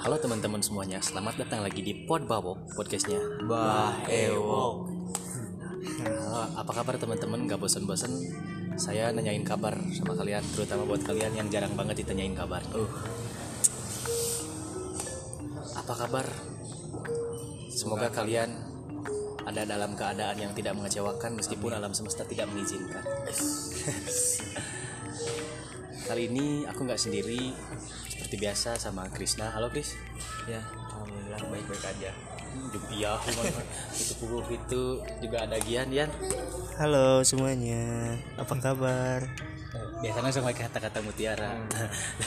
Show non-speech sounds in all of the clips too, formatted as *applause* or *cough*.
Halo teman-teman semuanya, selamat datang lagi di Pod Bawok podcastnya. Bah Ewok. Halo, apa kabar teman-teman? Gak bosan-bosan? Saya nanyain kabar sama kalian, terutama buat kalian yang jarang banget ditanyain kabar. Uh, Apa kabar? Semoga kalian ada dalam keadaan yang tidak mengecewakan meskipun alam semesta tidak mengizinkan. *laughs* Kali ini aku nggak sendiri, seperti biasa sama Krisna. Halo Kris. ya, alhamdulillah baik-baik aja. Iya, itu pukul itu juga ada Gian, Gian. Halo semuanya, apa kabar? biasanya sama kata-kata mutiara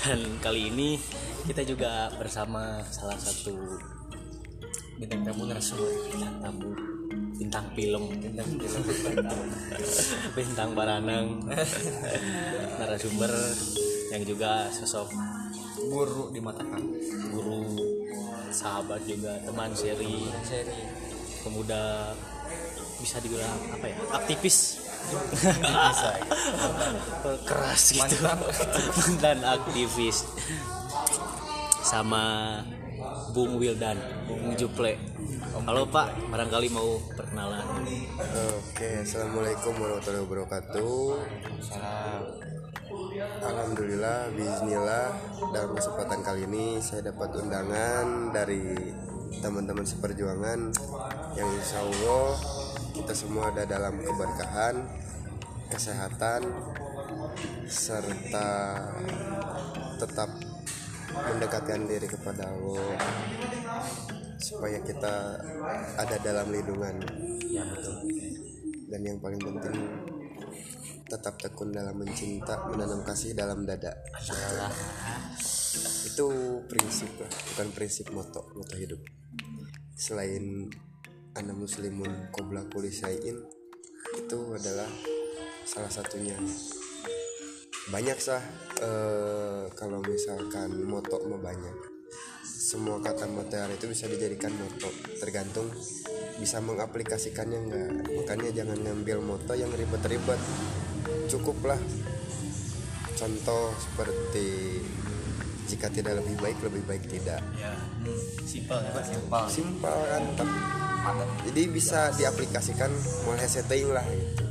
dan kali ini kita juga bersama salah satu bintang tamu narasumber bintang tamu bintang film bintang film bintang baranang narasumber yang juga sosok Guru di mata kami. guru sahabat juga teman seri Seri. pemuda bisa dibilang apa ya aktivis Bisa. *laughs* keras gitu mantan *laughs* aktivis sama Bung Wildan Bung Juple halo Pak barangkali mau perkenalan Oke, assalamualaikum warahmatullahi wabarakatuh. Salam. Alhamdulillah, Bismillah. Dalam kesempatan kali ini saya dapat undangan dari teman-teman seperjuangan yang insya Allah kita semua ada dalam keberkahan, kesehatan, serta tetap mendekatkan diri kepada Allah supaya kita ada dalam lindungan ya betul dan yang paling penting tetap tekun dalam mencinta menanam kasih dalam dada. Itu prinsip lah bukan prinsip moto moto hidup. Selain anak muslimun qobla kulli syai'in itu adalah salah satunya. Banyak sah eh, kalau misalkan moto mah banyak. Semua kata mutiara itu bisa dijadikan moto tergantung bisa mengaplikasikannya enggak makanya jangan ngambil moto yang ribet-ribet cukuplah. Contoh seperti jika tidak lebih baik lebih baik tidak. Ya simpel ya. Simpel. simpel kan tapi jadi bisa diaplikasikan mulai setting lah gitu.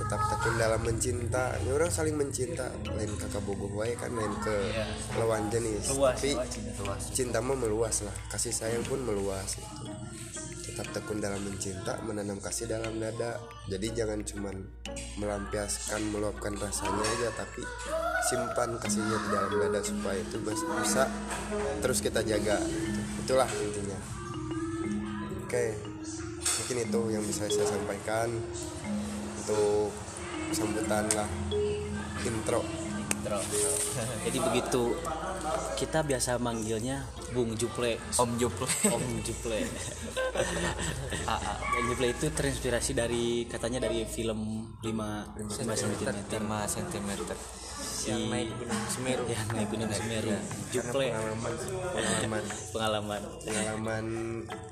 Tetap tekun dalam mencinta. Ini orang saling mencinta. Lain kakak bogoh wae kan lain ke Iya. lawan jenis. Luas tapi cinta luas cinta mah meluas lah. Kasih sayang pun meluas itu tetap tekun dalam mencinta menanam kasih dalam dada. Jadi jangan cuman melampiaskan meluapkan rasanya aja tapi simpan kasihnya di dalam dada supaya itu bisa, terus kita jaga. Itulah intinya. Oke mungkin itu yang bisa saya sampaikan untuk sambutan lah intro *laughs* Jadi begitu kita biasa manggilnya Bung Juple. Om Juple. Om Juple. *laughs* Om Juple itu terinspirasi dari katanya dari film 5 5 cm 5 cm. si Yang naik gunung Semeru. yang naik gunung Semeru. Iya. Juple. Pengalaman pengalaman. Pengalaman. Pengalaman *laughs*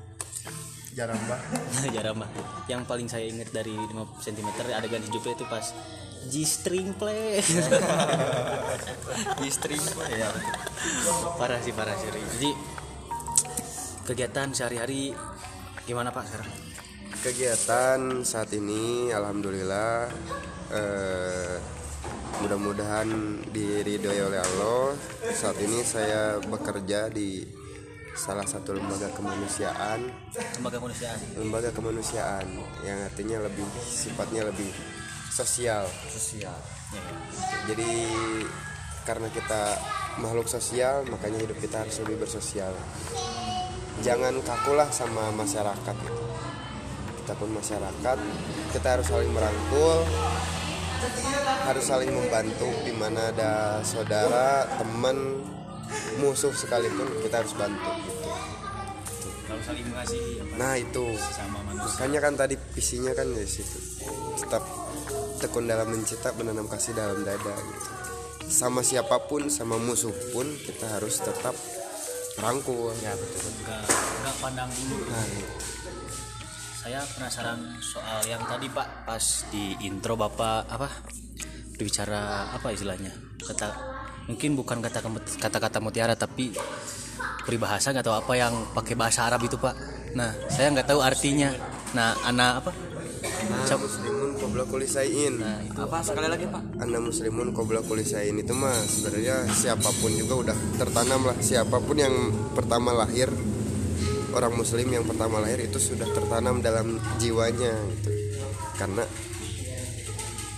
jarambah Jarama yang paling saya ingat dari 5 cm adegan si Juple itu pas G-string play. *laughs* Istri ya. parah sih parah sih jadi kegiatan sehari-hari gimana Pak sekarang? Kegiatan saat ini alhamdulillah eh, mudah-mudahan diridhoi oleh Allah. Saat ini saya bekerja di salah satu lembaga kemanusiaan. Lembaga kemanusiaan. Lembaga kemanusiaan yang artinya lebih sifatnya lebih sosial Sosial. ya, ya. jadi karena kita makhluk sosial makanya hidup kita harus lebih bersosial jangan kakulah sama masyarakat gitu. kita pun masyarakat kita harus saling merangkul harus saling membantu di mana ada saudara teman musuh sekalipun kita harus bantu gitu kalau saling mengasihi apa nah itu. Sama manusia. Makanya kan tadi visinya kan dari situ. Tetap tekun dalam mencetak menanam kasih dalam dada gitu. Sama siapa pun sama musuh pun kita harus tetap rangkul ya betul. Nggak nggak pandang dulu nah, saya penasaran soal yang tadi Pak. Pas di intro Bapak apa berbicara apa istilahnya? Kata mungkin bukan kata kata-kata mutiara tapi peribahasa nggak tahu apa yang pakai bahasa Arab itu pak nah saya nggak tahu artinya nah anak apa Ana Cok. muslimun qabla kulli syai'in. nah itu apa sekali lagi pak Ana muslimun qabla kulli syai'in itu mah sebenarnya siapa pun juga udah tertanam lah siapa pun yang pertama lahir orang muslim yang pertama lahir itu sudah tertanam dalam jiwanya gitu. Karena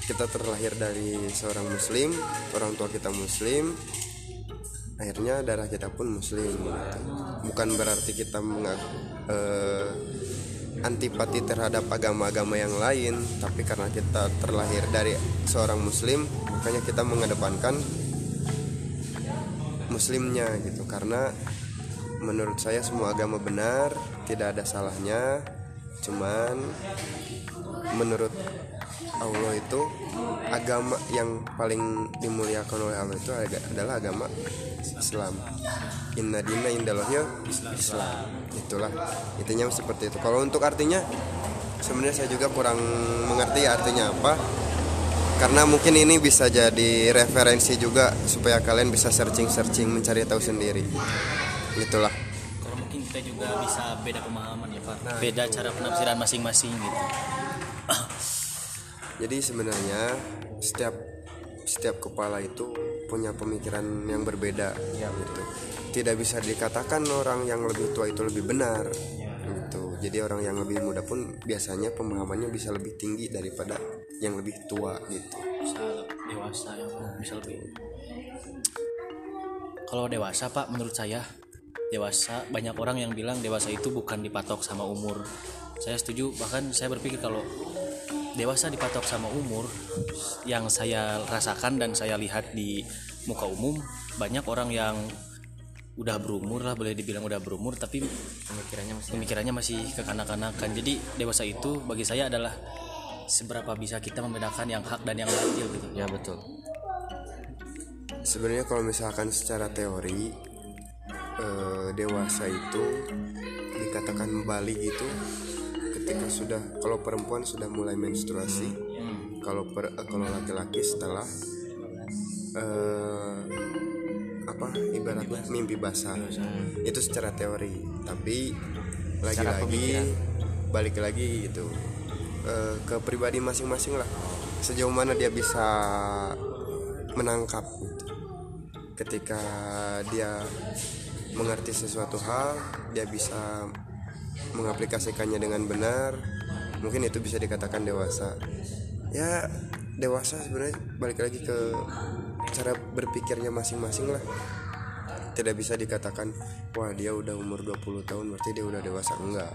kita terlahir dari seorang muslim, orang tua kita muslim, akhirnya darah kita pun muslim gitu. bukan berarti kita mengag eh, antipati terhadap agama-agama yang lain tapi karena kita terlahir dari seorang muslim makanya kita mengedepankan muslimnya gitu karena menurut saya semua agama benar tidak ada salahnya cuman menurut Allah itu agama yang paling dimuliakan oleh Allah itu adalah agama Islam. Inna dina indalahnya Islam. Itulah intinya seperti itu. Kalau untuk artinya sebenarnya saya juga kurang mengerti artinya apa. Karena mungkin ini bisa jadi referensi juga supaya kalian bisa searching-searching mencari tahu sendiri. Itulah. karena mungkin kita juga bisa beda pemahaman ya pak beda cara penafsiran masing-masing gitu Jadi sebenarnya setiap setiap kepala itu punya pemikiran yang berbeda gitu. Tidak bisa dikatakan orang yang lebih tua itu lebih benar gitu. Jadi orang yang lebih muda pun biasanya pemahamannya bisa lebih tinggi daripada yang lebih tua gitu. bisa dewasa ya bisa lebih kalau dewasa pak menurut saya dewasa banyak orang yang bilang dewasa itu bukan dipatok sama umur saya setuju bahkan saya berpikir kalau dewasa dipatok sama umur yang saya rasakan dan saya lihat di muka umum banyak orang yang udah berumur lah boleh dibilang udah berumur tapi pemikirannya masih pemikirannya masih kekanak-kanakan. Jadi dewasa itu bagi saya adalah seberapa bisa kita membedakan yang hak dan yang batil gitu. Ya betul. Sebenarnya kalau misalkan secara teori eh, dewasa itu dikatakan balik itu ketika sudah kalau perempuan sudah mulai menstruasi, kalau per- eh, kalau laki-laki setelah eh, apa ibaratnya mimpi basah. itu secara teori tapi lagi-lagi balik lagi gitu. Eh, ke pribadi masing-masing lah. Sejauh mana dia bisa menangkap gitu. ketika dia mengerti sesuatu hal dia bisa mengaplikasikannya dengan benar mungkin itu bisa dikatakan dewasa. Ya dewasa sebenarnya balik lagi ke cara berpikirnya masing-masing lah. Tidak bisa dikatakan wah dia udah umur 20 tahun berarti dia udah dewasa. Enggak.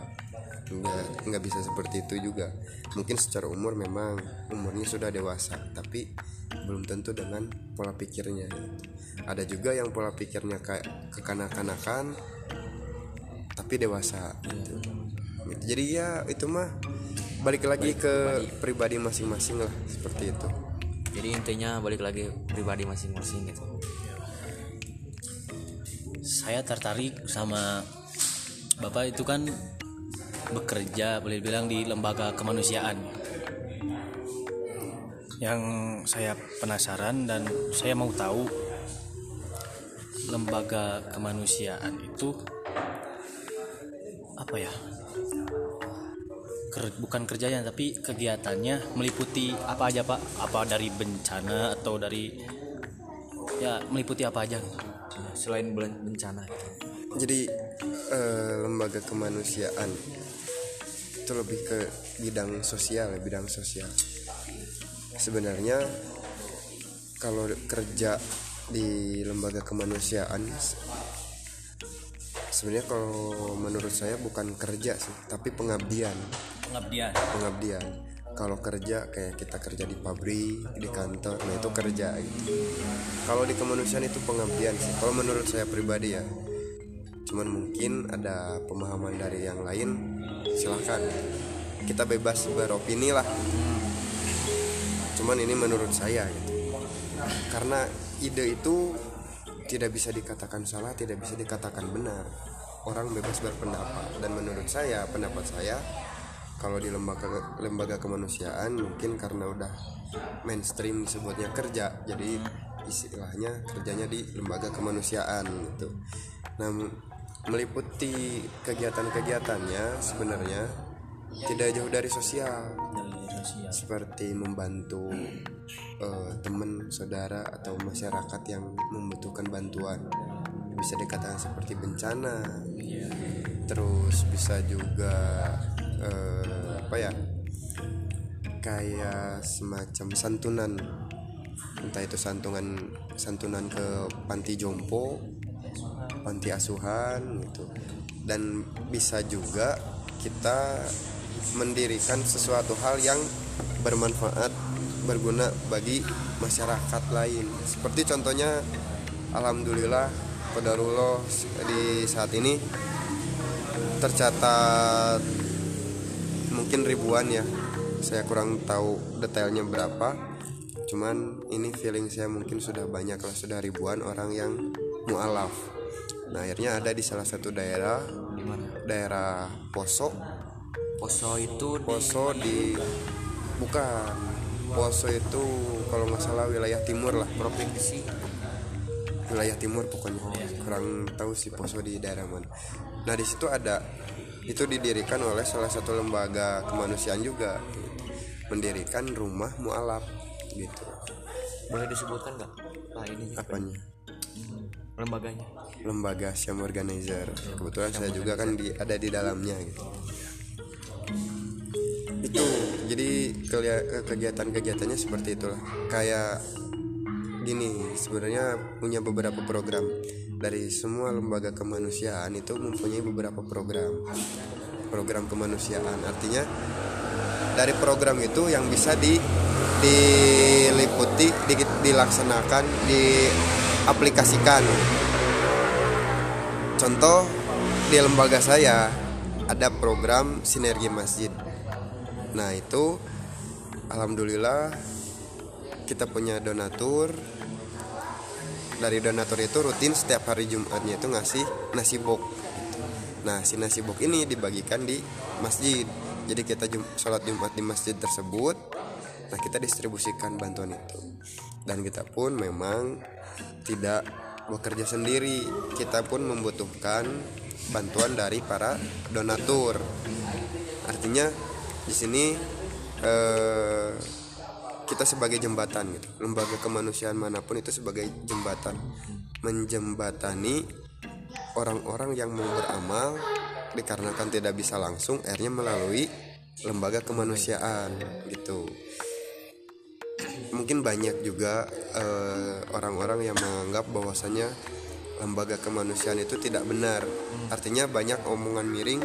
Enggak enggak bisa seperti itu juga. Mungkin secara umur memang umurnya sudah dewasa tapi belum tentu dengan pola pikirnya. Ada juga yang pola pikirnya kayak kekanak-kanakan tapi dewasa. Gitu. Gitu. jadi ya itu mah balik lagi ke pribadi masing-masing lah seperti itu. Jadi intinya balik lagi pribadi masing-masing gitu. Saya tertarik sama bapak itu kan bekerja boleh bilang di lembaga kemanusiaan. Yang saya penasaran dan saya mau tahu lembaga kemanusiaan itu apa ya? Ker- bukan kerjanya tapi kegiatannya meliputi apa aja pak? Apa dari bencana atau dari ya meliputi apa aja? Selain bulan bencana gitu. jadi eh, lembaga kemanusiaan itu lebih ke bidang sosial ya, bidang sosial. Sebenarnya kalau kerja di lembaga kemanusiaan sebenarnya kalau menurut saya bukan kerja sih tapi pengabdian. Pengabdian. Pengabdian. Kalau kerja kayak kita kerja di pabrik di kantor nah itu kerja gitu. Kalau di kemanusiaan itu pengabdian sih kalau menurut saya pribadi ya. Cuman mungkin ada pemahaman dari yang lain silahkan. Kita bebas beropini lah. Cuman ini menurut saya gitu. Karena ide itu tidak bisa dikatakan salah tidak bisa dikatakan benar. Orang bebas berpendapat. Dan menurut saya pendapat saya kalau di lembaga lembaga kemanusiaan mungkin karena udah mainstream disebutnya kerja. Jadi istilahnya kerjanya di lembaga kemanusiaan gitu. Namun meliputi kegiatan-kegiatannya sebenarnya tidak jauh dari sosial sosial seperti membantu eh, teman saudara atau masyarakat yang membutuhkan bantuan. Bisa dikatakan seperti bencana. Terus bisa juga eh, apa ya kayak semacam santunan. Entah itu santunan santunan ke panti jompo panti asuhan gitu. Dan bisa juga kita mendirikan sesuatu hal yang bermanfaat berguna bagi masyarakat lain. Seperti contohnya alhamdulillah Qadarullah di saat ini tercatat mungkin ribuan ya. Saya kurang tahu detailnya berapa. Cuman ini feeling saya mungkin sudah banyak lah sudah ribuan orang yang mualaf. Nah akhirnya ada di salah satu daerah daerah Poso poso itu di Poso di bukan. Poso itu kalau nggak salah wilayah timur lah. Provinsi? Wilayah timur pokoknya. Kurang tahu sih Poso di daerah mana. Nah di situ ada itu didirikan oleh salah satu lembaga kemanusiaan juga gitu. mendirikan rumah mualaf gitu. Boleh disebutkan nggak? Lah ini apanya? Lembaganya. Lembaga Siam Organizer kebetulan saya juga kan di, ada di dalamnya gitu itu jadi kegiatan-kegiatannya seperti itulah. Kayak gini sebenarnya punya beberapa program. Dari semua lembaga kemanusiaan itu mempunyai beberapa program. Program kemanusiaan. Artinya dari program itu yang bisa di diliputi di- dilaksanakan diaplikasikan. Contoh di lembaga saya ada program sinergi masjid. Nah itu alhamdulillah kita punya donatur. Dari donatur itu rutin setiap hari Jumatnya itu ngasih nasi bok. Nah si nasi bok ini dibagikan di masjid. Jadi kita jum, sholat Jumat di masjid tersebut nah kita distribusikan bantuan itu. Dan kita pun memang tidak bekerja sendiri. Kita pun membutuhkan bantuan dari para donatur. Artinya di sini eh, kita sebagai jembatan gitu. Lembaga kemanusiaan mana pun itu sebagai jembatan. Menjembatani orang-orang yang mau beramal dikarenakan tidak bisa langsung akhirnya melalui lembaga kemanusiaan gitu. Mungkin banyak juga eh, orang-orang yang menganggap bahwasanya lembaga kemanusiaan itu tidak benar. Artinya banyak omongan miring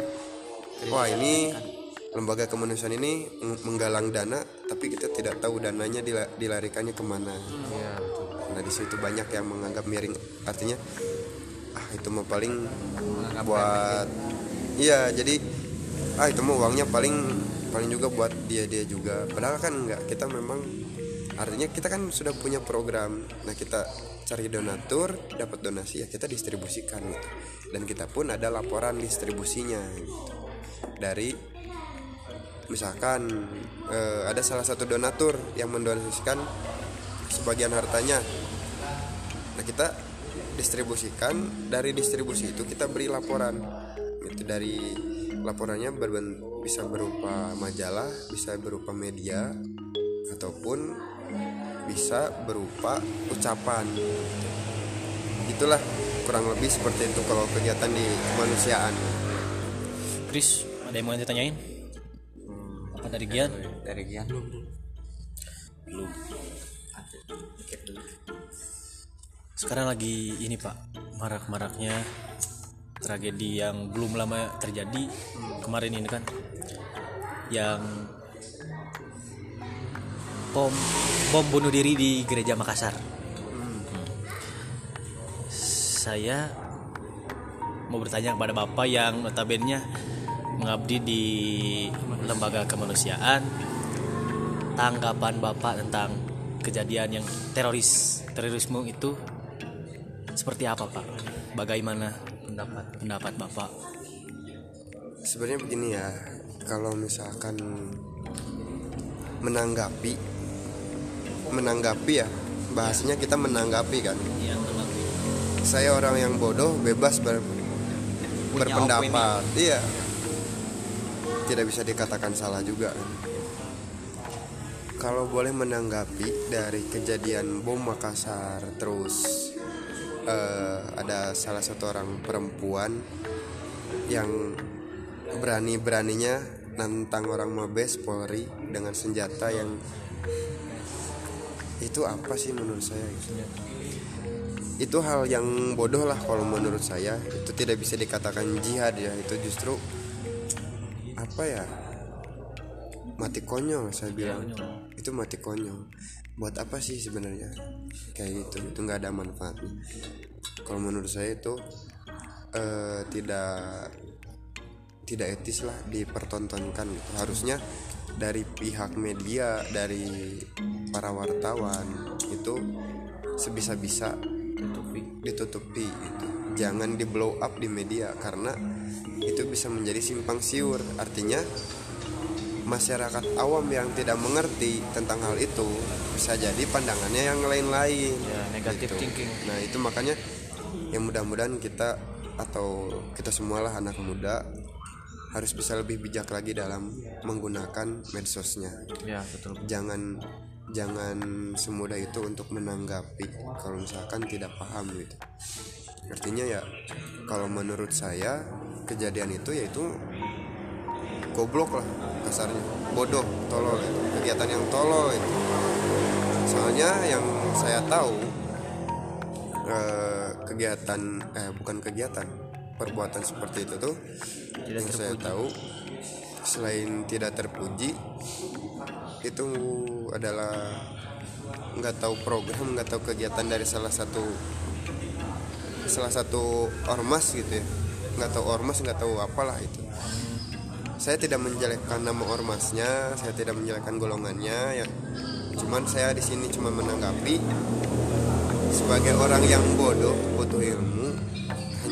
wah ini lembaga kemanusiaan ini meng- menggalang dana tapi kita tidak tahu dananya dila- dilarikannya ke mana. Betul. Nah di situ banyak yang menganggap miring. Artinya ah itu mah paling Menganggap buat iya jadi ah itu mah uangnya paling paling juga buat dia dia juga. Padahal kan enggak kita memang artinya kita kan sudah punya program. Nah kita cari donatur dapat donasi ya kita distribusikan gitu. Dan kita pun ada laporan distribusinya gitu. Dari misalkan eh, ada salah satu donatur yang mendonasikan sebagian hartanya. Nah kita distribusikan dari distribusi itu kita beri laporan itu dari laporannya berben- bisa berupa majalah bisa berupa media ataupun bisa berupa ucapan. Itulah kurang lebih seperti itu kalau kegiatan di kemanusiaan. Chris ada yang mau ditanyain? Apa dari Gian? Dari Gian. Belum sekarang lagi ini pak. Marak-maraknya tragedi yang belum lama terjadi kemarin ini kan. Yang bom bom bunuh diri di gereja Makassar. Saya mau bertanya kepada bapak yang notabene mengabdi di lembaga kemanusiaan tanggapan bapak tentang kejadian yang teroris terorisme itu seperti apa pak? Bagaimana pendapat pendapat bapak? Sebenarnya begini ya kalau misalkan menanggapi menanggapi ya. Bahasanya kita menanggapi kan. Menanggapi. Saya orang yang bodoh bebas ber Punya berpendapat. iya. Tidak bisa dikatakan salah juga kan. kalau boleh menanggapi dari kejadian bom Makassar terus eh, ada salah satu orang perempuan yang berani-beraninya nantang orang Mabes Polri dengan senjata yang itu apa sih menurut saya? Gitu? itu hal yang bodoh lah kalau menurut saya. Itu tidak bisa dikatakan jihad ya. Itu justru apa ya? Mati konyol saya bilang. itu mati konyol. Buat apa sih sebenarnya? Kayak gitu. Itu nggak ada manfaatnya. Kalau menurut saya itu eh, tidak tidak etis lah dipertontonkan gitu. Harusnya dari pihak media dari para wartawan itu sebisa-bisa ditutupi gitu. jangan di blow up di media karena itu bisa menjadi simpang siur artinya masyarakat awam yang tidak mengerti tentang hal itu bisa jadi pandangannya yang lain-lain ya negatif gitu. thinking nah itu makanya yang mudah-mudahan kita atau kita semualah anak muda harus bisa lebih bijak lagi dalam menggunakan medsosnya. Ya betul. Jangan jangan semudah itu untuk menanggapi kalau misalkan tidak paham gitu. Artinya ya kalau menurut saya kejadian itu yaitu goblok lah kasarnya. Bodoh tolol itu kegiatan yang tolol itu soalnya yang saya tahu eh, kegiatan eh bukan kegiatan perbuatan seperti itu tuh yang saya tahu selain tidak terpuji itu adalah nggak tahu program nggak tahu kegiatan dari salah satu salah satu ormas gitu ya. Nggak tahu ormas nggak tahu apalah itu. Saya tidak menjelekkan nama ormasnya saya tidak menjelekkan golongannya ya. Cuman saya di sini cuma menanggapi sebagai orang yang bodoh butuh ilmu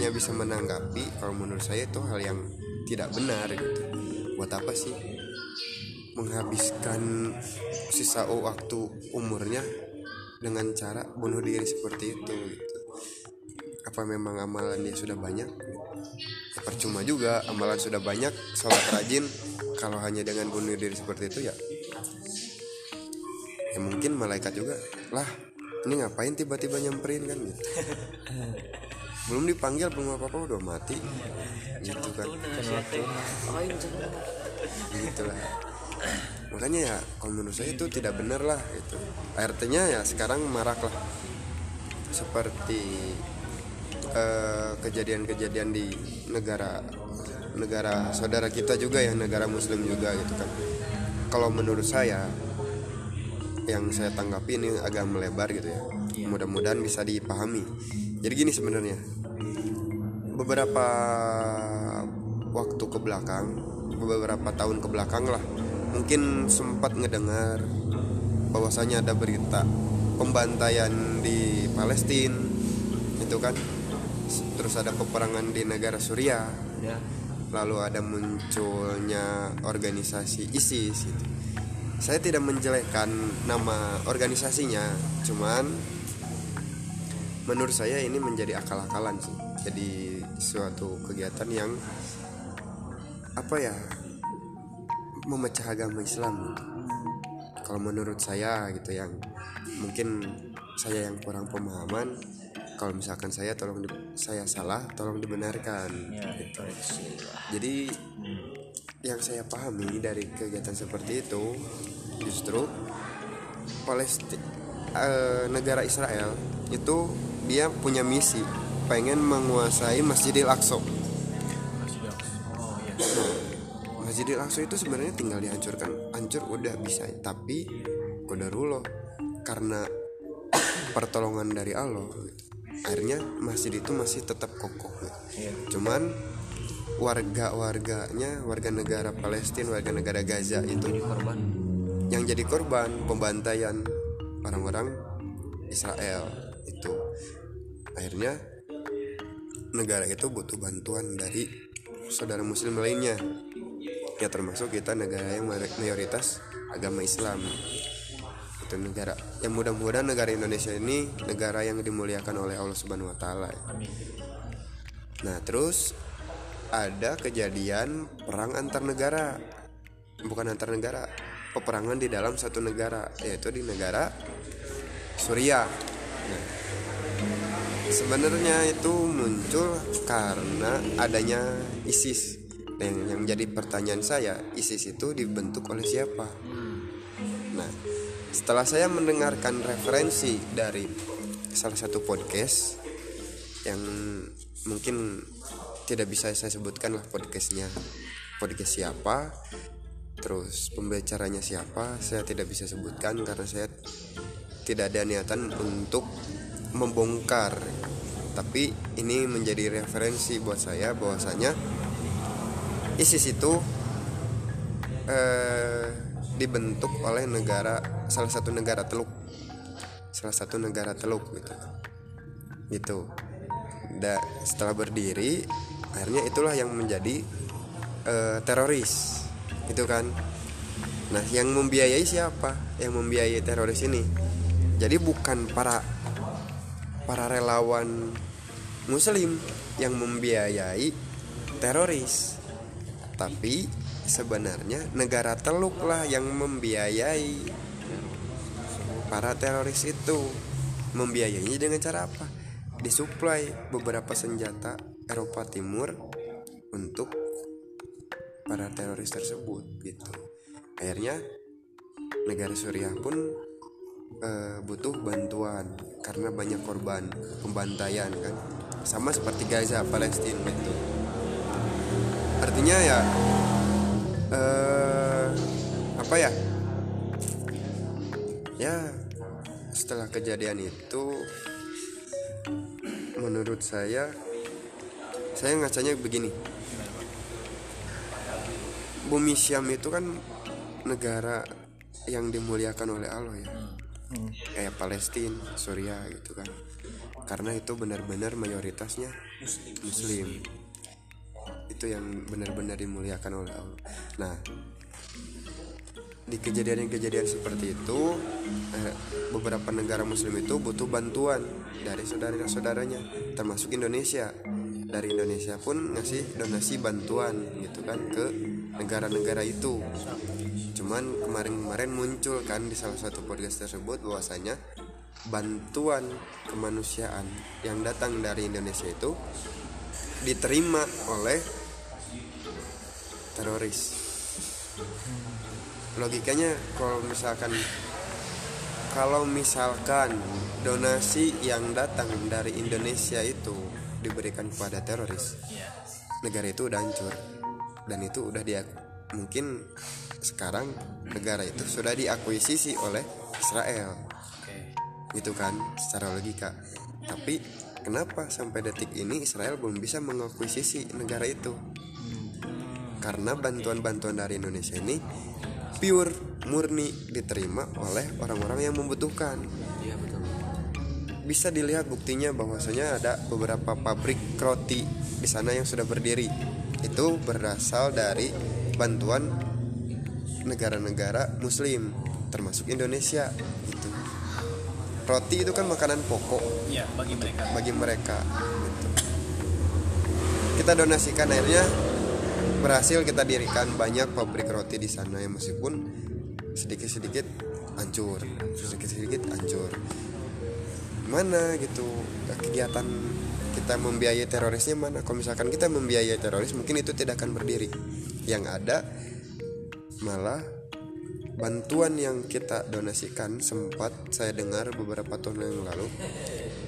hanya bisa menanggapi kalau menurut saya itu hal yang tidak benar gitu. Buat apa sih menghabiskan sisa waktu umurnya dengan cara bunuh diri seperti itu gitu. apa memang amalan dia sudah banyak? Ya, percuma juga amalan sudah banyak sholat rajin kalau hanya dengan bunuh diri seperti itu ya. Ya mungkin malaikat juga lah ini ngapain tiba-tiba nyamperin kan? gitu *laughs* belum dipanggil belum apa apa udah mati. Gitu kan. gitulah. Makanya ya kalau menurut saya itu tidak benar lah itu artinya ya sekarang marak lah. Seperti eh, kejadian-kejadian di negara negara saudara kita juga ya negara muslim juga gitu kan. Kalau menurut saya yang saya tanggapi ini agak melebar gitu ya. Mudah-mudahan bisa dipahami. Jadi gini sebenarnya beberapa waktu ke belakang beberapa tahun ke belakang lah mungkin sempat ngedengar bahwasanya ada berita pembantaian di Palestina itu kan? Terus ada peperangan di negara Suriah ya. Lalu ada munculnya organisasi ISIS gitu. Saya tidak menjelekkan nama organisasinya, cuman menurut saya ini menjadi akal-akalan sih. Jadi suatu kegiatan yang apa ya memecah agama Islam. Kalau menurut saya gitu yang mungkin saya yang kurang pemahaman kalau misalkan saya tolong di- saya salah tolong dibenarkan ya gitu. Jadi yang saya pahami dari kegiatan seperti itu justru Palestina negara Israel itu dia punya misi pengen menguasai Masjidil Aqsa. oh Masjidil Aqsa itu sebenarnya tinggal dihancurkan, hancur udah bisa, tapi kodarullah karena pertolongan dari Allah akhirnya masjid itu masih tetap kokoh. Iya. cuman warga-warganya warga negara Palestina warga negara Gaza itu korban yang jadi korban pembantaian orang-orang Israel itu akhirnya negara itu butuh bantuan dari saudara muslim lainnya. Ya termasuk kita negara yang mayoritas agama Islam. Itu negara yang mudah-mudahan negara Indonesia ini negara yang dimuliakan oleh Allah Subhanahu Wa Taala. Nah terus ada kejadian perang antar negara. Bukan antar negara peperangan di dalam satu negara yaitu di negara Suriah. Nah, sebenarnya itu muncul karena adanya ISIS. Dan yang menjadi pertanyaan saya ISIS itu dibentuk oleh siapa? Nah setelah saya mendengarkan referensi dari salah satu podcast yang mungkin tidak bisa saya sebutkan lah podcastnya podcast siapa terus pembicaranya siapa saya tidak bisa sebutkan karena saya tidak ada niatan untuk membongkar. Tapi ini menjadi referensi buat saya bahwasanya ISIS itu eh, dibentuk oleh negara salah satu negara teluk. Salah satu negara teluk gitu. Gitu. Da, setelah berdiri akhirnya itulah yang menjadi eh, teroris. Gitu kan? Nah yang membiayai siapa? Yang membiayai teroris ini. Jadi bukan para para relawan muslim yang membiayai teroris. Tapi sebenarnya negara teluk lah yang membiayai para teroris itu. Membiayainya dengan cara apa? Disuplai beberapa senjata Eropa Timur untuk para teroris tersebut gitu. Akhirnya negara Suriah pun eh, butuh bantuan karena banyak korban pembantaian kan? Sama seperti Gaza Palestina itu artinya ya eh, apa ya? Ya setelah kejadian itu menurut saya saya ngacanya begini. Bumi Syam itu kan negara yang dimuliakan oleh Allah ya kayak Palestina Suriah gitu kan. Karena itu benar-benar mayoritasnya Muslim. Itu yang benar-benar dimuliakan oleh Allah. Nah di kejadian-kejadian seperti itu eh, beberapa negara muslim itu butuh bantuan dari saudara-saudaranya termasuk Indonesia dari Indonesia pun ngasih donasi bantuan gitu kan ke negara-negara itu. Cuman kemarin-kemarin muncul kan di salah satu podcast tersebut bahwasanya bantuan kemanusiaan yang datang dari Indonesia itu diterima oleh teroris. Logikanya kalau misalkan kalau misalkan donasi yang datang dari Indonesia itu diberikan kepada teroris. Negara itu udah hancur. Dan itu udah dia mungkin sekarang negara itu sudah diakuisisi oleh Israel. Gitu kan secara logika. Tapi kenapa sampai detik ini Israel belum bisa mengakuisisi negara itu? Karena bantuan-bantuan dari Indonesia ini pure murni diterima oleh orang-orang yang membutuhkan. iya bisa dilihat buktinya bahwasanya ada beberapa pabrik roti di sana yang sudah berdiri. Itu berasal dari bantuan negara-negara muslim termasuk Indonesia gitu. Roti itu kan makanan pokok ya bagi mereka. bagi mereka gitu. kita donasikan akhirnya berhasil kita dirikan banyak pabrik roti di sana ya meskipun sedikit-sedikit hancur sedikit-sedikit hancur mana gitu kegiatan kita membiayai terorisnya mana. Kalau misalkan kita membiayai teroris mungkin itu tidak akan berdiri. Yang ada malah bantuan yang kita donasikan sempat saya dengar beberapa tahun yang lalu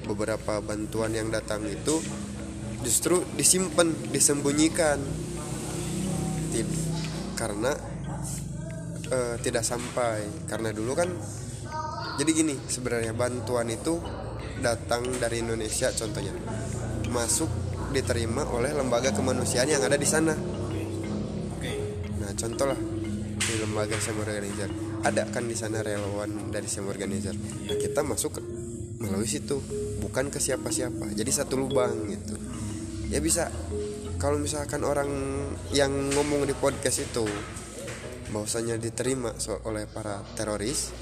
beberapa bantuan yang datang itu justru disimpan disembunyikan. Tid- karena eh, tidak sampai. Karena dulu kan jadi gini sebenarnya bantuan itu datang dari Indonesia contohnya. Masuk diterima oleh lembaga kemanusiaan yang ada di sana. Nah contoh lah di lembaga Sam Organizer. Ada kan di sana relawan dari Sam Organizer. Nah kita masuk melalui situ. Bukan ke siapa-siapa. Jadi satu lubang gitu. Ya bisa kalau misalkan orang yang ngomong di podcast itu bahwasanya diterima oleh para teroris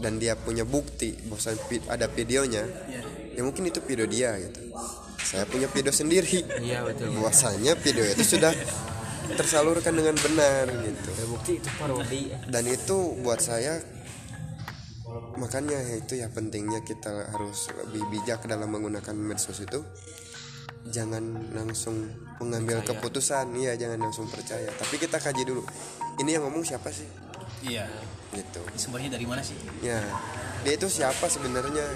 dan dia punya bukti pi- ada videonya ya mungkin itu video dia gitu. Saya punya video sendiri. Iya betul. Bahwasanya video itu sudah tersalurkan dengan benar gitu. Terbukti itu parodi. Dan itu buat saya makanya itu ya pentingnya kita harus lebih bijak dalam menggunakan medsos itu. Jangan langsung mengambil keputusan. Iya jangan langsung percaya. Tapi kita kaji dulu. Ini yang ngomong siapa sih? Iya gitu. Sumbernya dari mana sih? Ya dia itu siapa sebenarnya?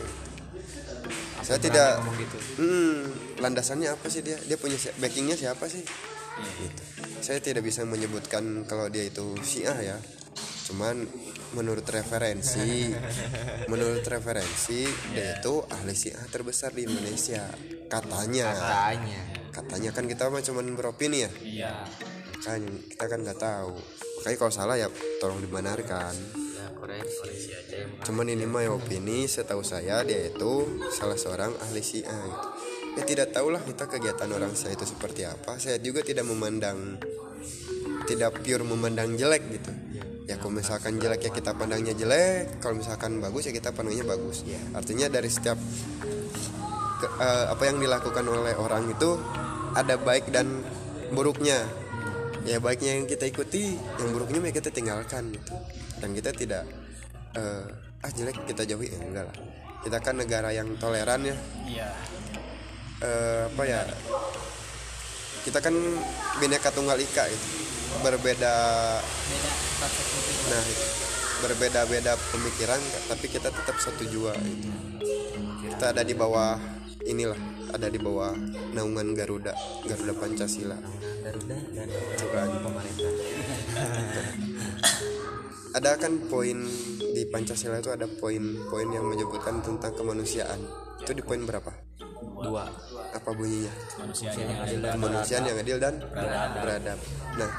Saya tidak gitu. Hmm, landasannya apa sih dia? Dia punya backingnya siapa sih? Gitu. saya tidak bisa menyebutkan kalau dia itu Syiah ya. Cuman menurut referensi *laughs* menurut referensi dia itu ahli Syiah terbesar di Indonesia. Katanya. Tanya katanya kan kita mah cuman beropini ya? Iya. Kan kita kan nggak tahu makanya kalau salah ya tolong dibenarkan. Ya korek koreksi aja yang cuman ini mah ya opini setahu saya dia itu salah seorang ahli Syiah gitu. ya tidak tahulah kita kegiatan orang Syiah itu seperti apa. Saya juga tidak memandang tidak pure memandang jelek gitu. Ya kalau misalkan jelek ya kita pandangnya jelek. Kalau misalkan bagus ya kita pandangnya bagus. Artinya dari setiap ke- eh, apa yang dilakukan oleh orang itu ada baik dan buruknya ya baiknya yang kita ikuti yang buruknya ya kita tinggalkan gitu. Dan kita tidak eh, ah jelek kita jauhi. Ya enggak lah. Kita kan negara yang toleran ya. Iya. Eh, apa ya? Kita kan bineka tunggal ika gitu. Berbeda nah itu. berbeda-beda pemikiran tapi kita tetap satu jua gitu. kita ada di bawah inilah ada di bawah naungan Garuda Garuda Pancasila Garuda dan Itu kan. pemerintah *laughs* ada kan poin di Pancasila itu ada poin-poin yang menyebutkan tentang kemanusiaan itu di poin berapa dua apa bunyinya manusia yang adil dan kemanusiaan yang adil dan beradab. Nah,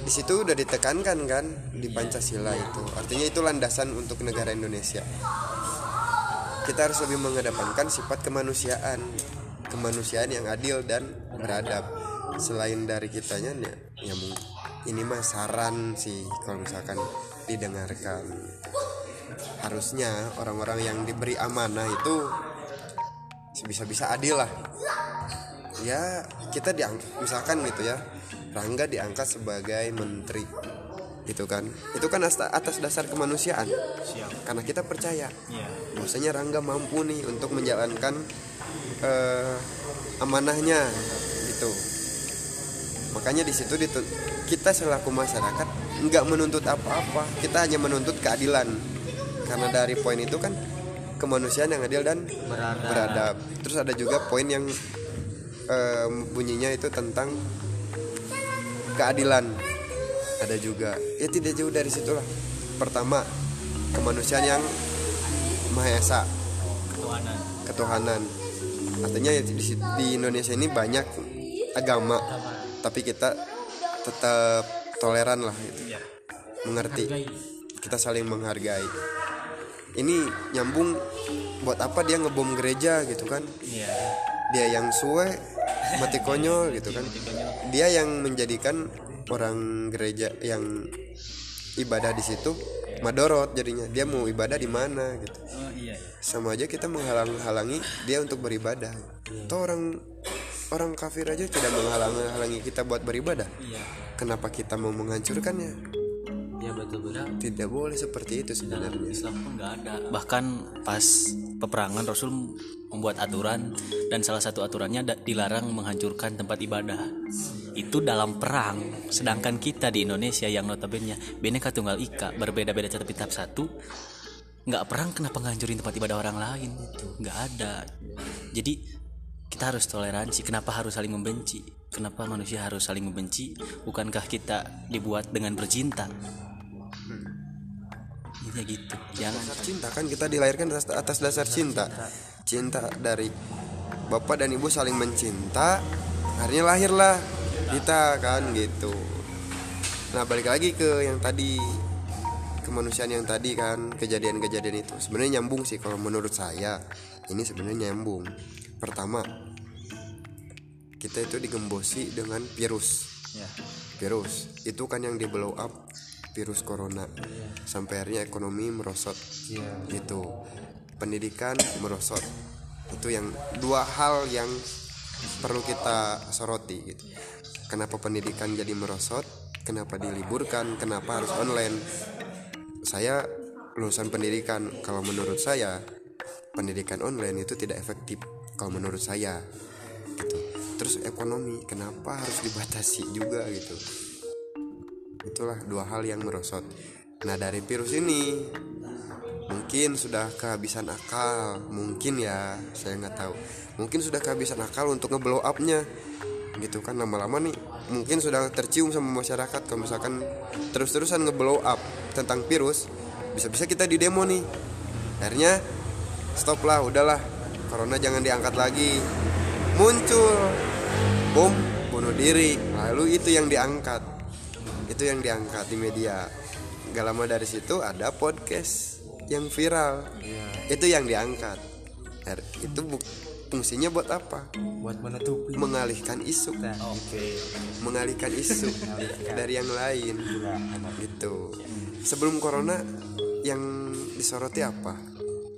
di situ udah ditekankan kan di Pancasila itu. Artinya itu landasan untuk negara Indonesia. Kita harus lebih mengedepankan sifat kemanusiaan, kemanusiaan yang adil dan beradab. Selain dari kitanya ya, ya ini mah saran sih kalau misalkan didengarkan. Harusnya orang-orang yang diberi amanah itu sebisa-bisa adil lah ya kita diangkat misalkan gitu ya Rangga diangkat sebagai menteri gitu kan? Itu kan atas, dasar kemanusiaan. Siap. Karena kita percaya. Iya. Bahwasanya Rangga mampu nih untuk menjalankan eh, amanahnya. Gitu. Makanya di situ kita selaku masyarakat nggak menuntut apa-apa. Kita hanya menuntut keadilan. Karena dari poin itu kan kemanusiaan yang adil dan Beradab. beradab. Terus ada juga poin yang eh, bunyinya itu tentang keadilan ada juga. Ya tidak jauh dari situlah. Pertama kemanusiaan yang maha esa. Ketuhanan. Ketuhanan. Artinya ya di, di Indonesia ini banyak agama. Tapi kita tetap toleran lah gitu. iya. Mengerti. Kita saling menghargai. Ini nyambung buat apa dia ngebom gereja gitu kan? Iya. Dia yang suwe mati konyol gitu kan? dia yang menjadikan orang gereja yang ibadah di situ madorot jadinya. Dia mau ibadah di mana gitu. Oh iya sama aja kita menghalang-halangi dia untuk beribadah. Atau orang orang kafir aja tidak menghalang-halangi kita buat beribadah. Iya. Kenapa kita mau menghancurkannya ya betul betul. Tidak boleh seperti itu sebenarnya. Islam pun nggak ada. Bahkan pas peperangan Rasul membuat aturan dan salah satu aturannya dilarang menghancurkan tempat ibadah. Itu dalam perang. Sedangkan kita di Indonesia yang notabene Bhinneka Tunggal Ika berbeda-beda tapi tetap satu nggak perang kenapa ngancurin tempat ibadah orang lain? Nggak ada. Jadi kita harus toleransi. Kenapa harus saling membenci? Kenapa manusia harus saling membenci? Bukankah kita dibuat dengan bercinta ya gitu. Jangan. Dasar cinta kan kita dilahirkan atas, atas dasar cinta. Cinta dari bapak dan ibu saling mencinta akhirnya lahirlah kita kan gitu. Nah balik lagi ke yang tadi kemanusiaan yang tadi kan kejadian-kejadian itu. Sebenarnya nyambung sih kalau menurut saya. Ini sebenarnya nyambung. Pertama kita itu digembosi dengan virus. Ya. Virus itu kan yang di blow up virus corona. Sampai akhirnya ekonomi merosot. Gitu. Pendidikan merosot. Itu yang dua hal yang perlu kita soroti gitu. Kenapa pendidikan jadi merosot? Kenapa diliburkan? Kenapa harus online? Saya lulusan pendidikan. Kalau menurut saya pendidikan online itu tidak efektif kalau menurut saya gitu. Terus ekonomi kenapa harus dibatasi juga gitu itulah dua hal yang merosot. Nah dari virus ini mungkin sudah kehabisan akal. Mungkin ya saya nggak tahu. Mungkin sudah kehabisan akal untuk ngeblow upnya. Gitu kan lama-lama nih mungkin sudah tercium sama masyarakat. Kalau misalkan terus-terusan ngeblow up tentang virus bisa-bisa kita di demo nih. Akhirnya stop lah udahlah. Corona jangan diangkat lagi. Muncul. Bom bunuh diri. Lalu itu yang diangkat itu yang diangkat di media. Gak lama dari situ ada podcast yang viral. Itu yang diangkat. Er, itu bu- fungsinya buat apa? Buat menutupi. Mengalihkan isu. Oke. Mengalihkan isu dari yang lain. Gitu. Sebelum corona yang disoroti apa?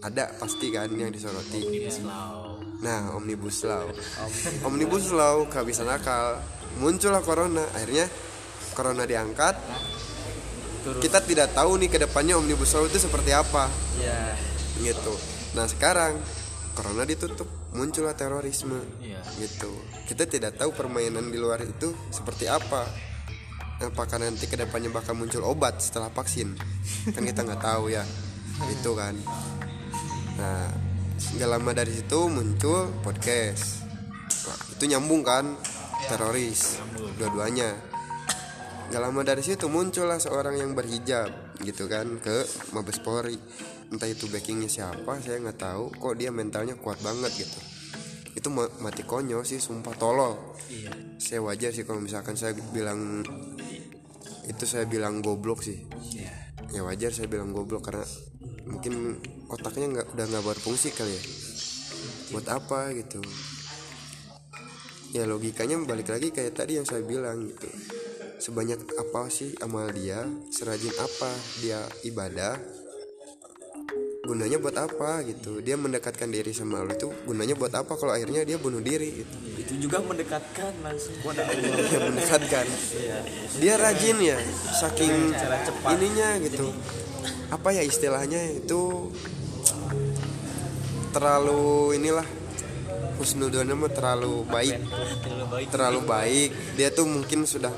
Ada pasti kan yang disoroti. Nah omnibus law. Omnibus law kehabisan akal. Muncullah corona akhirnya corona diangkat kita tidak tahu nih ke depannya omnibus law itu seperti apa. Ya gitu. Nah sekarang corona ditutup muncullah terorisme. Iya. gitu. Kita tidak tahu permainan di luar itu seperti apa. Apakah nanti ke depannya bakal muncul obat setelah vaksin? Kan kita nggak tahu ya. Itu kan. Nah nggak lama dari situ muncul podcast. Wah, itu nyambung kan teroris dua-duanya Gak lama dari situ muncullah seorang yang berhijab gitu kan ke Mabes Polri. Entah itu backingnya siapa, saya nggak tahu. Kok dia mentalnya kuat banget gitu. Itu ma- mati konyol sih, sumpah tolol. Saya wajar sih kalau misalkan saya bilang itu saya bilang goblok sih. Ya wajar saya bilang goblok karena mungkin otaknya nggak udah nggak berfungsi kali ya. Buat apa gitu? ya logikanya balik lagi kayak tadi yang saya bilang gitu sebanyak apa sih amal dia? Serajin apa dia ibadah? Gunanya buat apa gitu? Dia mendekatkan diri sama Allah itu gunanya buat apa kalau akhirnya dia bunuh diri gitu? Itu juga mendekatkan langsung kepada *laughs* Allah. Dia mendekatkan. Dia rajin ya saking ininya gitu. Apa ya istilahnya itu terlalu inilah husnudonnya mah terlalu baik. Terlalu baik. Dia tuh mungkin sudah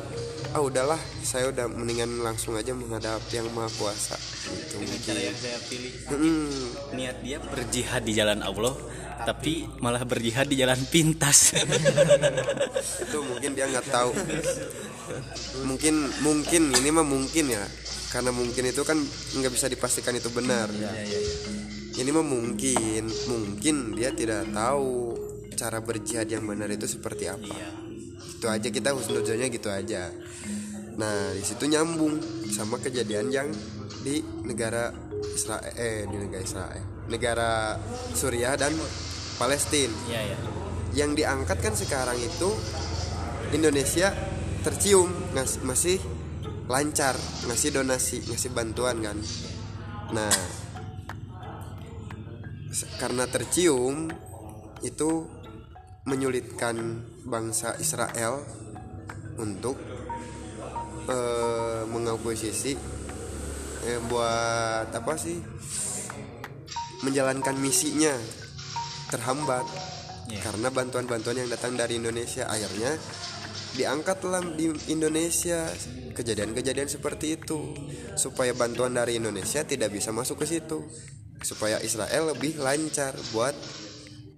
ah udahlah saya udah mendingan langsung aja menghadap yang maha kuasa. Gitu cara mungkin. yang saya pilih. Hmm, niat dia berjihad di jalan Allah tapi malah berjihad di jalan pintas. *laughs* Itu mungkin dia nggak tahu. Mungkin mungkin ini mah mungkin ya. Karena mungkin itu kan nggak bisa dipastikan itu benar. Ini mah mungkin. Mungkin dia tidak tahu cara berjihad yang benar itu seperti apa itu aja kita husnuzonnya gitu aja. Nah di situ nyambung sama kejadian yang di negara Israel eh di negara Israel negara Suriah dan Palestina. Iya ya yang diangkat kan sekarang itu Indonesia tercium ngas- masih lancar ngasih donasi ngasih bantuan kan. Nah karena tercium itu menyulitkan bangsa Israel untuk eh, mengakuisisi eh, buat apa sih? Menjalankan misinya. Terhambat. Iya. karena bantuan-bantuan yang datang dari Indonesia akhirnya diangkatlah di Indonesia. Kejadian-kejadian seperti itu. Supaya bantuan dari Indonesia tidak bisa masuk ke situ. Supaya Israel lebih lancar buat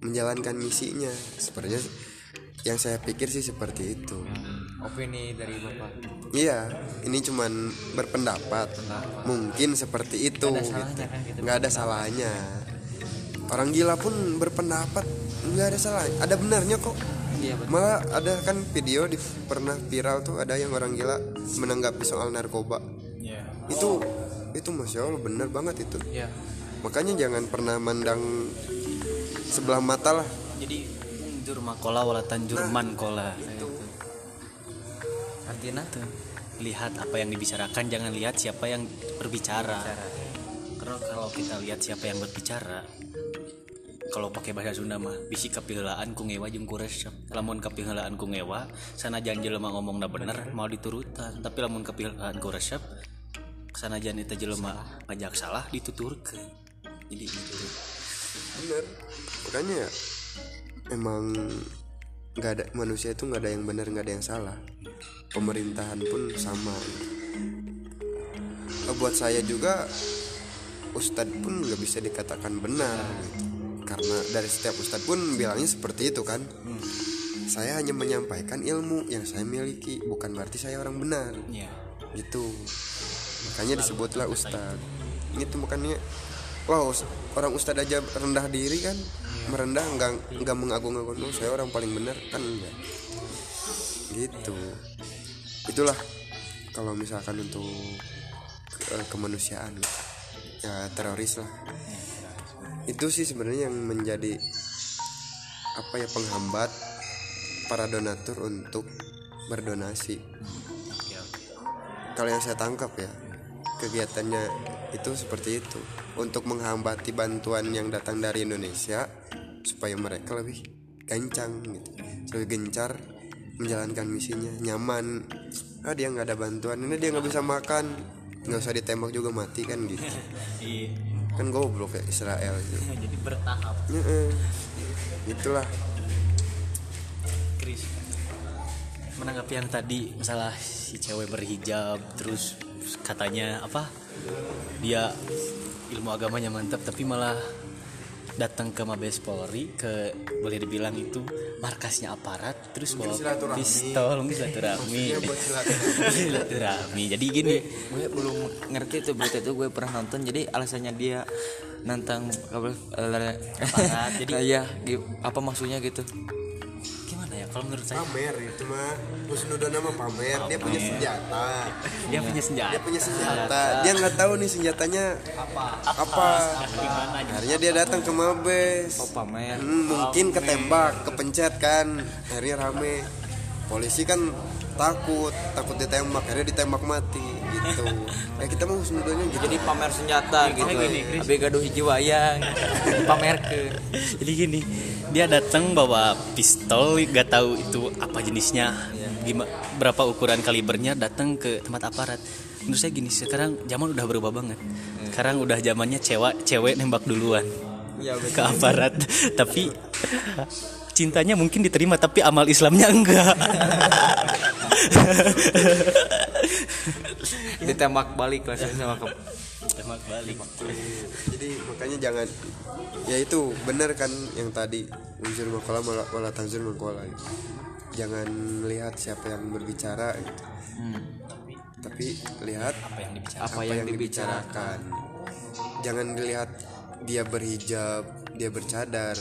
menjalankan misinya. Sepertinya yang saya pikir sih seperti itu opini dari bapak Iya, ini cuman berpendapat. Mungkin seperti itu. gitu. Nggak ada salahnya. Orang gila pun berpendapat nggak ada salah. Ada benarnya kok. Iya, betul. Malah ada kan video di pernah viral tuh ada yang orang gila menanggapi soal narkoba. Iya. Itu itu masya Allah benar banget itu. ya Makanya jangan pernah mandang sebelah mata lah. jadi jur makola walatan jurman kola artinya lihat apa yang dibicarakan jangan lihat siapa yang berbicara. Karena kalau kita lihat siapa yang berbicara kalau pakai bahasa Sunda mah bisi kapihelaan ku ngewa jeung ku resep lamun kapihelaan ku ngewa sanajan jelema ngomongna bener mau diturutan. Tapi lamun kapihelaan ku resep sanajan eta jelema ngajak salah dituturkeun. Jadi gitu. Bener. Makanya ya emang nggak ada manusia itu nggak ada yang benar nggak ada yang salah. Pemerintahan pun sama. Eh, buat saya juga ustadz pun nggak bisa dikatakan benar. Karena dari setiap ustadz pun bilangnya seperti itu kan. Saya hanya menyampaikan ilmu yang saya miliki bukan berarti saya orang benar. Ya gitu. Makanya disebutlah ustadz. ini tuh makanya wow orang ustadz aja rendah diri kan? Merendah nggak nggak mengagung-agung "Oh, saya orang paling benar kan enggak? Gitu. Itulah kalau misalkan untuk eh, kemanusiaan ya teroris lah. Itu sih sebenarnya yang menjadi apa ya penghambat para donatur untuk berdonasi. Kalau yang saya tangkap ya kegiatannya itu seperti itu untuk menghambati bantuan yang datang dari Indonesia supaya mereka lebih kencang gitu. Lebih gencar menjalankan misinya nyaman. Ah dia nggak ada bantuan. Ini dia nggak bisa makan. Nggak usah ditembak juga mati kan gitu. *laughs* Iya. Kan goblok ya Israel gitu *laughs* jadi bertahap. Itulah. Chris menanggapi yang tadi masalah si cewek berhijab terus katanya apa dia ilmu agamanya mantap tapi malah datang ke Mabes Polri ke boleh dibilang itu markasnya aparat terus bawa pistol mungkin silaturahmi. Buat *laughs* silaturahmi. jadi gini. Gue belum ngerti tuh berita itu gue pernah nonton. Jadi alasannya dia nantang apa Aparat, jadi- *laughs* ya apa maksudnya gitu kalau menurut saya pamer itu mah Husnudon nama pamer dia punya senjata. Dia punya senjata. Dia punya senjata. Dia nggak tahu nih senjatanya apa? Apa? Mana akhirnya dia datang ke Mabes. Oh pamer. Hmm, mungkin ketembak kepencet kan. Akhirnya rame. Polisi kan takut takut ditembak. Akhirnya ditembak mati gitu. *laughs* Ya kita mau husnudonnya gitu. Jadi pamer senjata gitu. gini, abe gaduh hiji wayang *laughs* pamer ke. Jadi gini dia datang bawa pistol gak tahu itu apa jenisnya. Gimana berapa ukuran kalibernya datang ke tempat aparat. Menurut saya gini sekarang zaman udah berubah banget. Sekarang udah zamannya cewek cewek nembak duluan ke aparat. *laughs* Tapi cintanya mungkin diterima tapi amal Islamnya enggak ditembak balik lah sama ke tembak balik. Jadi makanya jangan ya itu benar kan yang tadi unsur makola malah malah tanzur makola jangan lihat siapa yang berbicara. Gitu. tapi lihat apa yang dibicarakan apa yang dibicarakan. jangan dilihat dia berhijab dia bercadar.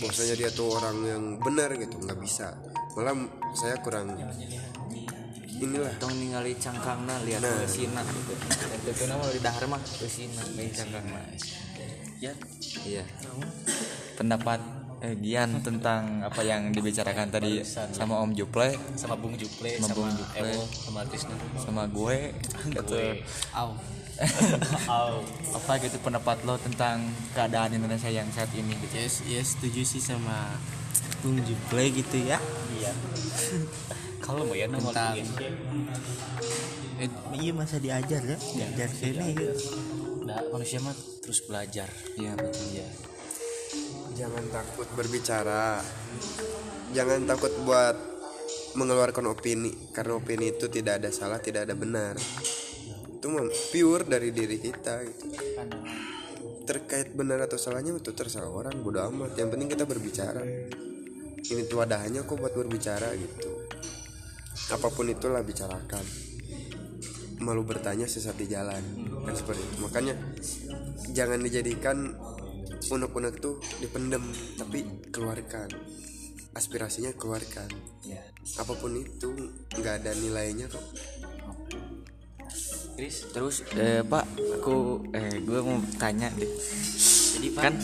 Bahwasanya dia tuh orang yang benar gitu nggak bisa. Malah saya kurang inilah. Tong ningali cangkangna lihat Nah. sina gitu. Itu nama di dahar mah sina main cangkangna. Ya. Iya. Pendapat eh, Gian tentang apa yang dibicarakan tadi sama Om Juple. Sama Bung Juple Sama sama, Bung Juple. Ewo sama Krisna. Sama gue. Gitu. Au. *laughs* Au. apa gitu pendapat lo tentang keadaan Indonesia yang saat ini? Gitu yes yes setuju sih sama Bung Juple gitu ya Iya. *laughs* Kalau mau ya nama Tentang- eh, iya masa diajar ya diajar sini ya. Nah, manusia mah terus belajar. iya betul Iya. jangan takut berbicara jangan takut buat mengeluarkan opini karena opini itu tidak ada salah tidak ada benar itu mah pure dari diri kita gitu. terkait benar atau salahnya itu terserah orang bodo amat yang penting kita berbicara ini tuh wadahnya kok buat berbicara gitu. Apa pun itulah bicarakan. Malu bertanya sesat di jalan. Kan seperti itu. Makanya jangan dijadikan unek-unek tuh dipendem tapi keluarkan. Aspirasinya keluarkan. Iya. apa pun itu nggak ada nilainya kok. Chris, terus eh, Pak aku eh gue mau tanya deh. Jadi Pak, Kan?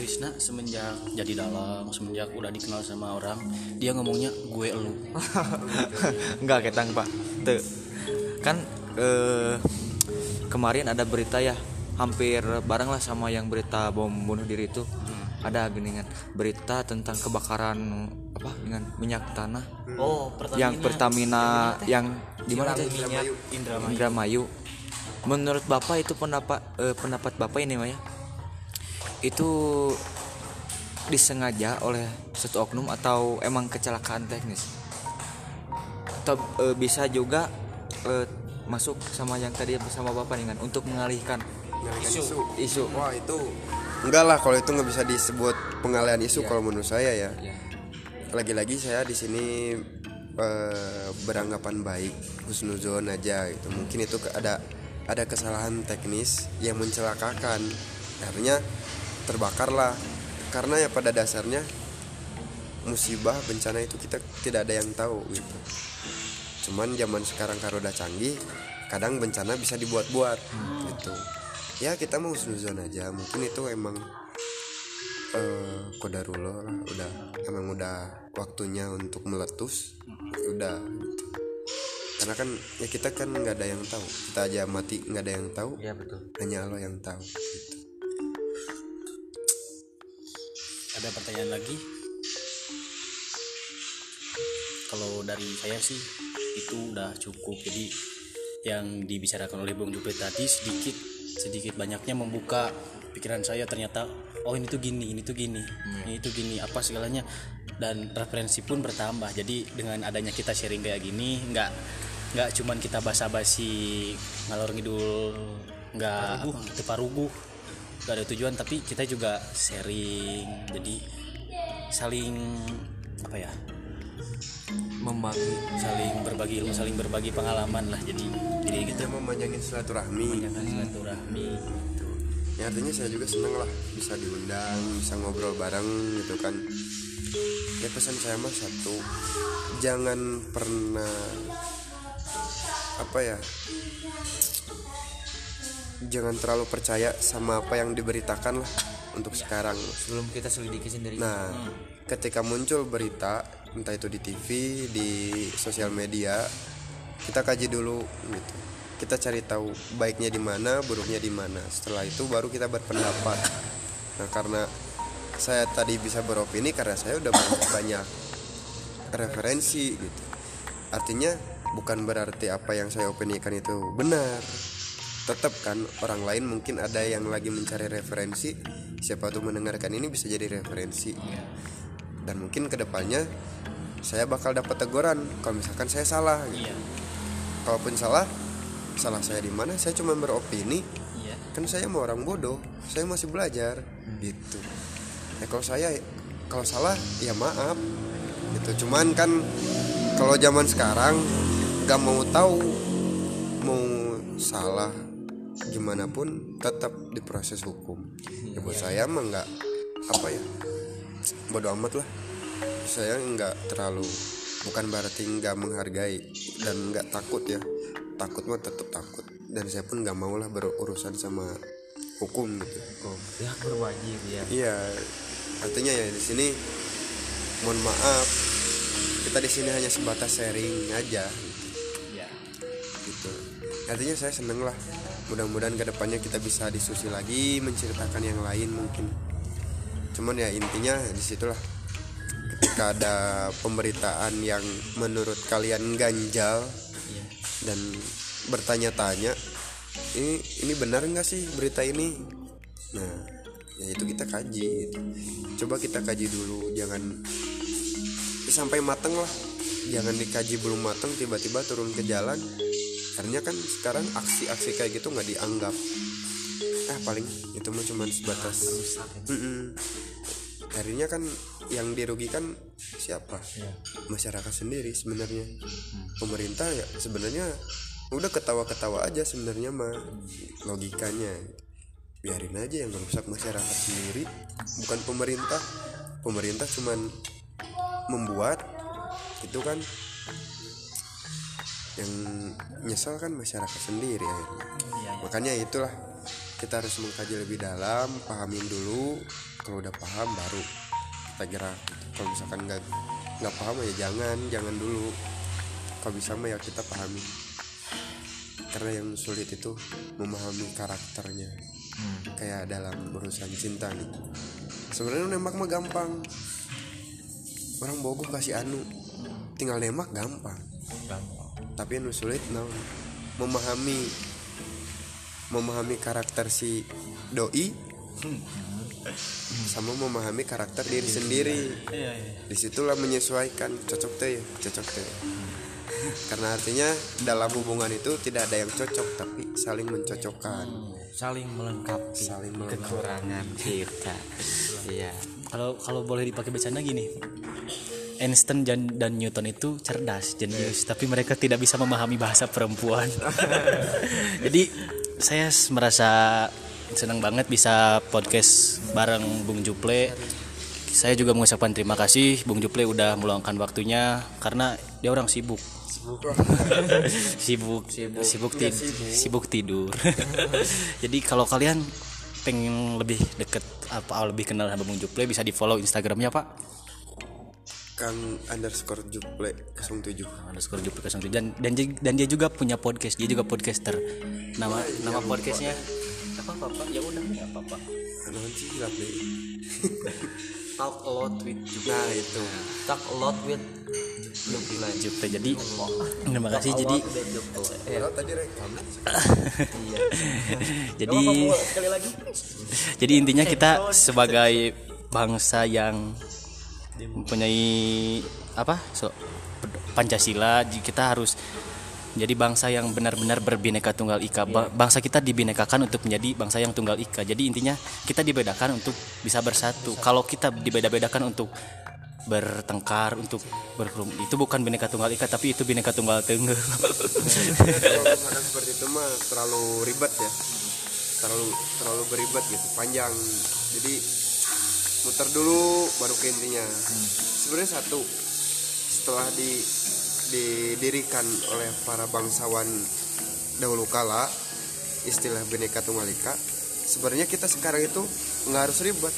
Krisna semenjak jadi dalang, semenjak udah dikenal sama orang, dia ngomongnya gue elu. Enggak *laughs* ketang pak. Tuh. Kan eh, Kemarin ada berita ya Hampir bareng lah sama yang berita bom bunuh diri itu. Ada geningan berita tentang kebakaran apa dengan minyak tanah. Oh Pertamina. Yang Pertamina yang di mana Indramayu. Indramayu. Menurut bapak itu pendapat eh, pendapat bapak ini Maya itu disengaja oleh satu oknum atau emang kecelakaan teknis atau eh, bisa juga eh, masuk sama yang tadi bersama bapak kan untuk mengalihkan isu. isu Wah itu enggak lah kalau itu nggak bisa disebut pengalihan isu kalau menurut saya ya. Ya. Lagi-lagi saya di sini eh, beranggapan baik husnuzon aja gitu. Mungkin itu ada ada kesalahan teknis yang mencelakakan. Akhirnya terbakarlah. Karena ya pada dasarnya musibah bencana itu kita tidak ada yang tahu gitu. Cuman zaman sekarang kalau udah canggih, kadang bencana bisa dibuat-buat gitu. Ya kita mau husnuzon aja. Mungkin itu emang eh kodarullah lah udah emang udah waktunya untuk meletus udah gitu. karena kan ya kita kan nggak ada yang tahu kita aja mati nggak ada yang tahu ya betul hanya Allah yang tahu gitu. Ada pertanyaan lagi? Kalau dari saya sih itu udah cukup. Jadi yang dibicarakan oleh Bung Jupe tadi sedikit sedikit banyaknya membuka pikiran saya ternyata oh ini tuh gini ini tuh gini ini tuh gini apa segalanya. Dan referensi pun bertambah. Jadi dengan adanya kita sharing kayak gini nggak nggak cuman kita basa-basi ngalor ngidul nggak apa, nggak ada tujuan tapi kita juga sharing. Jadi saling apa ya membagi saling berbagi ilmu saling berbagi pengalaman lah. Jadi jadi gitu kita mau manjangin silaturahmi. Jangan silaturahmi. Ya artinya saya juga seneng lah bisa diundang bisa ngobrol bareng gitu kan. Ya pesan saya mah satu jangan pernah apa ya jangan terlalu percaya sama apa yang diberitakan lah untuk sekarang sebelum kita selidiki sendiri Nah, ketika muncul berita entah itu di TV, di sosial media, kita kaji dulu gitu. Kita cari tahu baiknya di mana, buruknya di mana. Setelah itu baru kita berpendapat. Nah, karena saya tadi bisa beropini karena saya udah banyak, banyak referensi gitu. Artinya bukan berarti apa yang saya opinikan itu benar. Tetap kan orang lain mungkin ada yang lagi mencari referensi. Siapa tuh mendengarkan ini bisa jadi referensi. Dan mungkin ke depannya saya bakal dapat teguran kalau misalkan saya salah gitu. iya. Kalaupun salah salah saya di mana? Saya cuma beropini. Iya. Kan saya mau orang bodoh saya masih belajar gitu. Ya kalau saya kalau salah ya maaf gitu. Cuman kan kalau zaman sekarang nggak mau tahu mau salah gimana pun tetap diproses hukum. Ya buat saya mah nggak apa ya bodoh amat lah. Saya nggak terlalu bukan berarti nggak menghargai dan nggak takut ya. Takut mah tetap takut. Dan saya pun nggak mau lah berurusan sama hukum gitu. Pihak berwajib ya. Iya artinya ya di sini mohon maaf. Kita di sini hanya sebatas sharing aja. Iya. Gitu. Artinya saya seneng lah mudah-mudahan ke depannya kita bisa diskusi lagi menceritakan yang lain mungkin. Cuman ya intinya di situlah ketika ada pemberitaan yang menurut kalian ganjal dan bertanya-tanya ini ini benar nggak sih berita ini? Nah ya itu kita kaji gitu. coba kita kaji dulu jangan sampai mateng lah. Jangan dikaji belum mateng tiba-tiba turun ke jalan akhirnya kan sekarang aksi-aksi kayak gitu nggak dianggap. Ah paling itu mah cuma sebatas Mm-mm. akhirnya kan yang dirugikan siapa? Masyarakat sendiri sebenarnya. Pemerintah ya sebenarnya udah ketawa-ketawa aja sebenarnya mah logikanya. Biarin aja yang merusak masyarakat sendiri bukan pemerintah. Pemerintah cuman membuat itu kan yang nyesal kan masyarakat sendiri akhirnya. Iya makanya itulah kita harus mengkaji lebih dalam pahamin dulu. Kalau udah paham baru kita gerak kalau misalkan nggak nggak paham ya jangan jangan dulu. Kalau bisa mah ya kita pahami. Karena yang sulit itu memahami karakternya. Kayak dalam urusan cinta nih. Sebenarnya nembak mah gampang. Orang bogoh kasih anu. Tinggal nembak gampang tapi anu sulit naon memahami memahami karakter si doi sama memahami karakter diri sendiri. Di situlah menyesuaikan. Cocok teh ya? Cocok teh. Karena artinya dalam hubungan itu tidak ada yang cocok tapi saling mencocokkan. Saling melengkapi saling melengkapi. kekurangan kita. Iya. Kalau kalau boleh dipakai bercanda gini Einstein dan, dan Newton itu cerdas jenius. Tapi mereka tidak bisa memahami bahasa perempuan. *laughs* Jadi saya merasa senang banget bisa podcast bareng Bung Juple. Saya juga mengucapkan terima kasih. Bung Juple udah meluangkan waktunya karena dia orang sibuk. Sibuk. *laughs* Sibuk. Tid- sibuk. tidur. *laughs* Jadi kalau kalian pengen lebih deket apa lebih kenal sama Bung Juple bisa di follow Instagramnya Pak Kang underscore juple 07 underscore Juple 07 dan dan dia, dan dia juga punya podcast. Dia juga podcaster. Nama nama podcastnya apa apa ya udah nggak apa apa gelap deh. talk a lot with Juple. Nah itu. Talk a lot with Juple. Juple jadi terima kasih jadi tadi rekam. *laughs* Jadi jadi intinya kita sebagai bangsa yang mempunyai apa so Pancasila kita harus jadi bangsa yang benar-benar berbineka tunggal ika. Ba- bangsa kita dibinekakan untuk menjadi bangsa yang tunggal ika. Jadi intinya kita dibedakan untuk bisa bersatu. Kalau kita dibeda-bedakan untuk bertengkar untuk berkerumun itu bukan bineka tunggal ika tapi itu bineka tunggal tengah kalau seperti itu mah terlalu ribet ya. Terlalu terlalu beribet gitu panjang. Jadi muter dulu baru ke intinya. Sebenarnya satu setelah di didirikan oleh para bangsawan dahulu kala istilah bineka tunggal ika sebenarnya kita sekarang itu nggak harus ribet.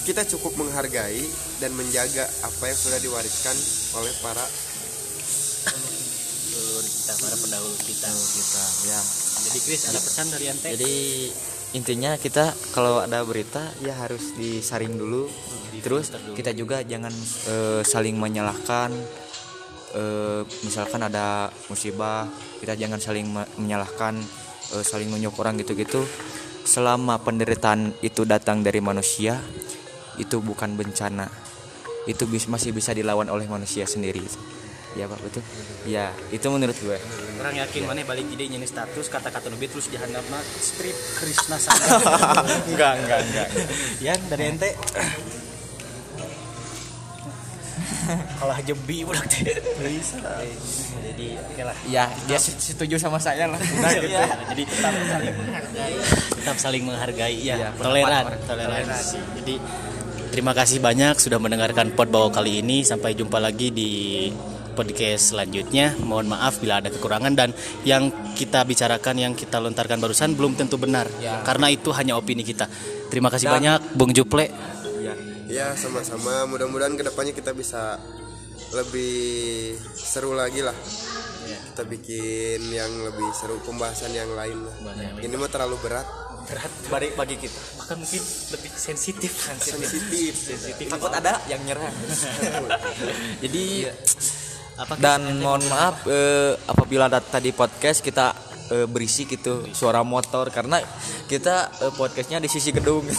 Kita cukup menghargai dan menjaga apa yang sudah diwariskan oleh para kita para pendahulu kita. Kita ya. Jadi Chris ada pesan dari ente jadi intinya kita kalau ada berita ya harus disaring dulu. Terus kita juga jangan eh, saling menyalahkan. Eh, misalkan ada musibah kita jangan saling me- menyalahkan eh, saling nunjuk orang gitu-gitu. Selama penderitaan itu datang dari manusia itu bukan bencana. Itu bis- masih bisa dilawan oleh manusia sendiri ya pak betul. Ya itu menurut gue. Orang yakin mana balik ide ini status kata-kata lebih terus jahanam mah strip Krishna *laughs* Saga enggak enggak enggak. Ya dari ente. Kalah jebi udah bisa. Jadi oke lah. Ya dia se- setuju sama saya lah. Udah gitu. Ya, jadi tetap saling menghargai. Tetap saling menghargai ya Iya, toleran. toleransi. Jadi terima kasih banyak sudah mendengarkan pod bawa kali ini. Sampai jumpa lagi di podcast selanjutnya. Mohon maaf bila ada kekurangan dan yang kita bicarakan yang kita lontarkan barusan belum tentu benar. Karena itu hanya opini kita. Terima kasih banyak Bung Juple. Ya. Sama-sama. Mudah-mudahan ke depannya kita bisa lebih seru lagi lah. Kita bikin yang lebih seru pembahasan yang lain lah. Ini mah terlalu berat. Berat bagi bagi kita. Bahkan mungkin lebih sensitif. Sensitif. Sensitif. Takut ada yang nyerang *laughs* jadi apa dan mohon maaf eh, apabila ada tadi podcast kita eh, berisik gitu suara motor karena kita eh, podcastnya di sisi gedung. *laughs*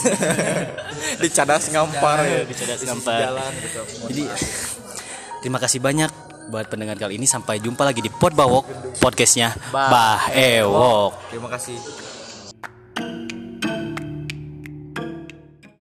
Di cadas ngampar ya. di Cadas Ngampar. jalan gitu. Jadi terima kasih banyak buat pendengar kali ini. Sampai jumpa lagi di Podbawok podcastnya Bah Ewok. terima kasih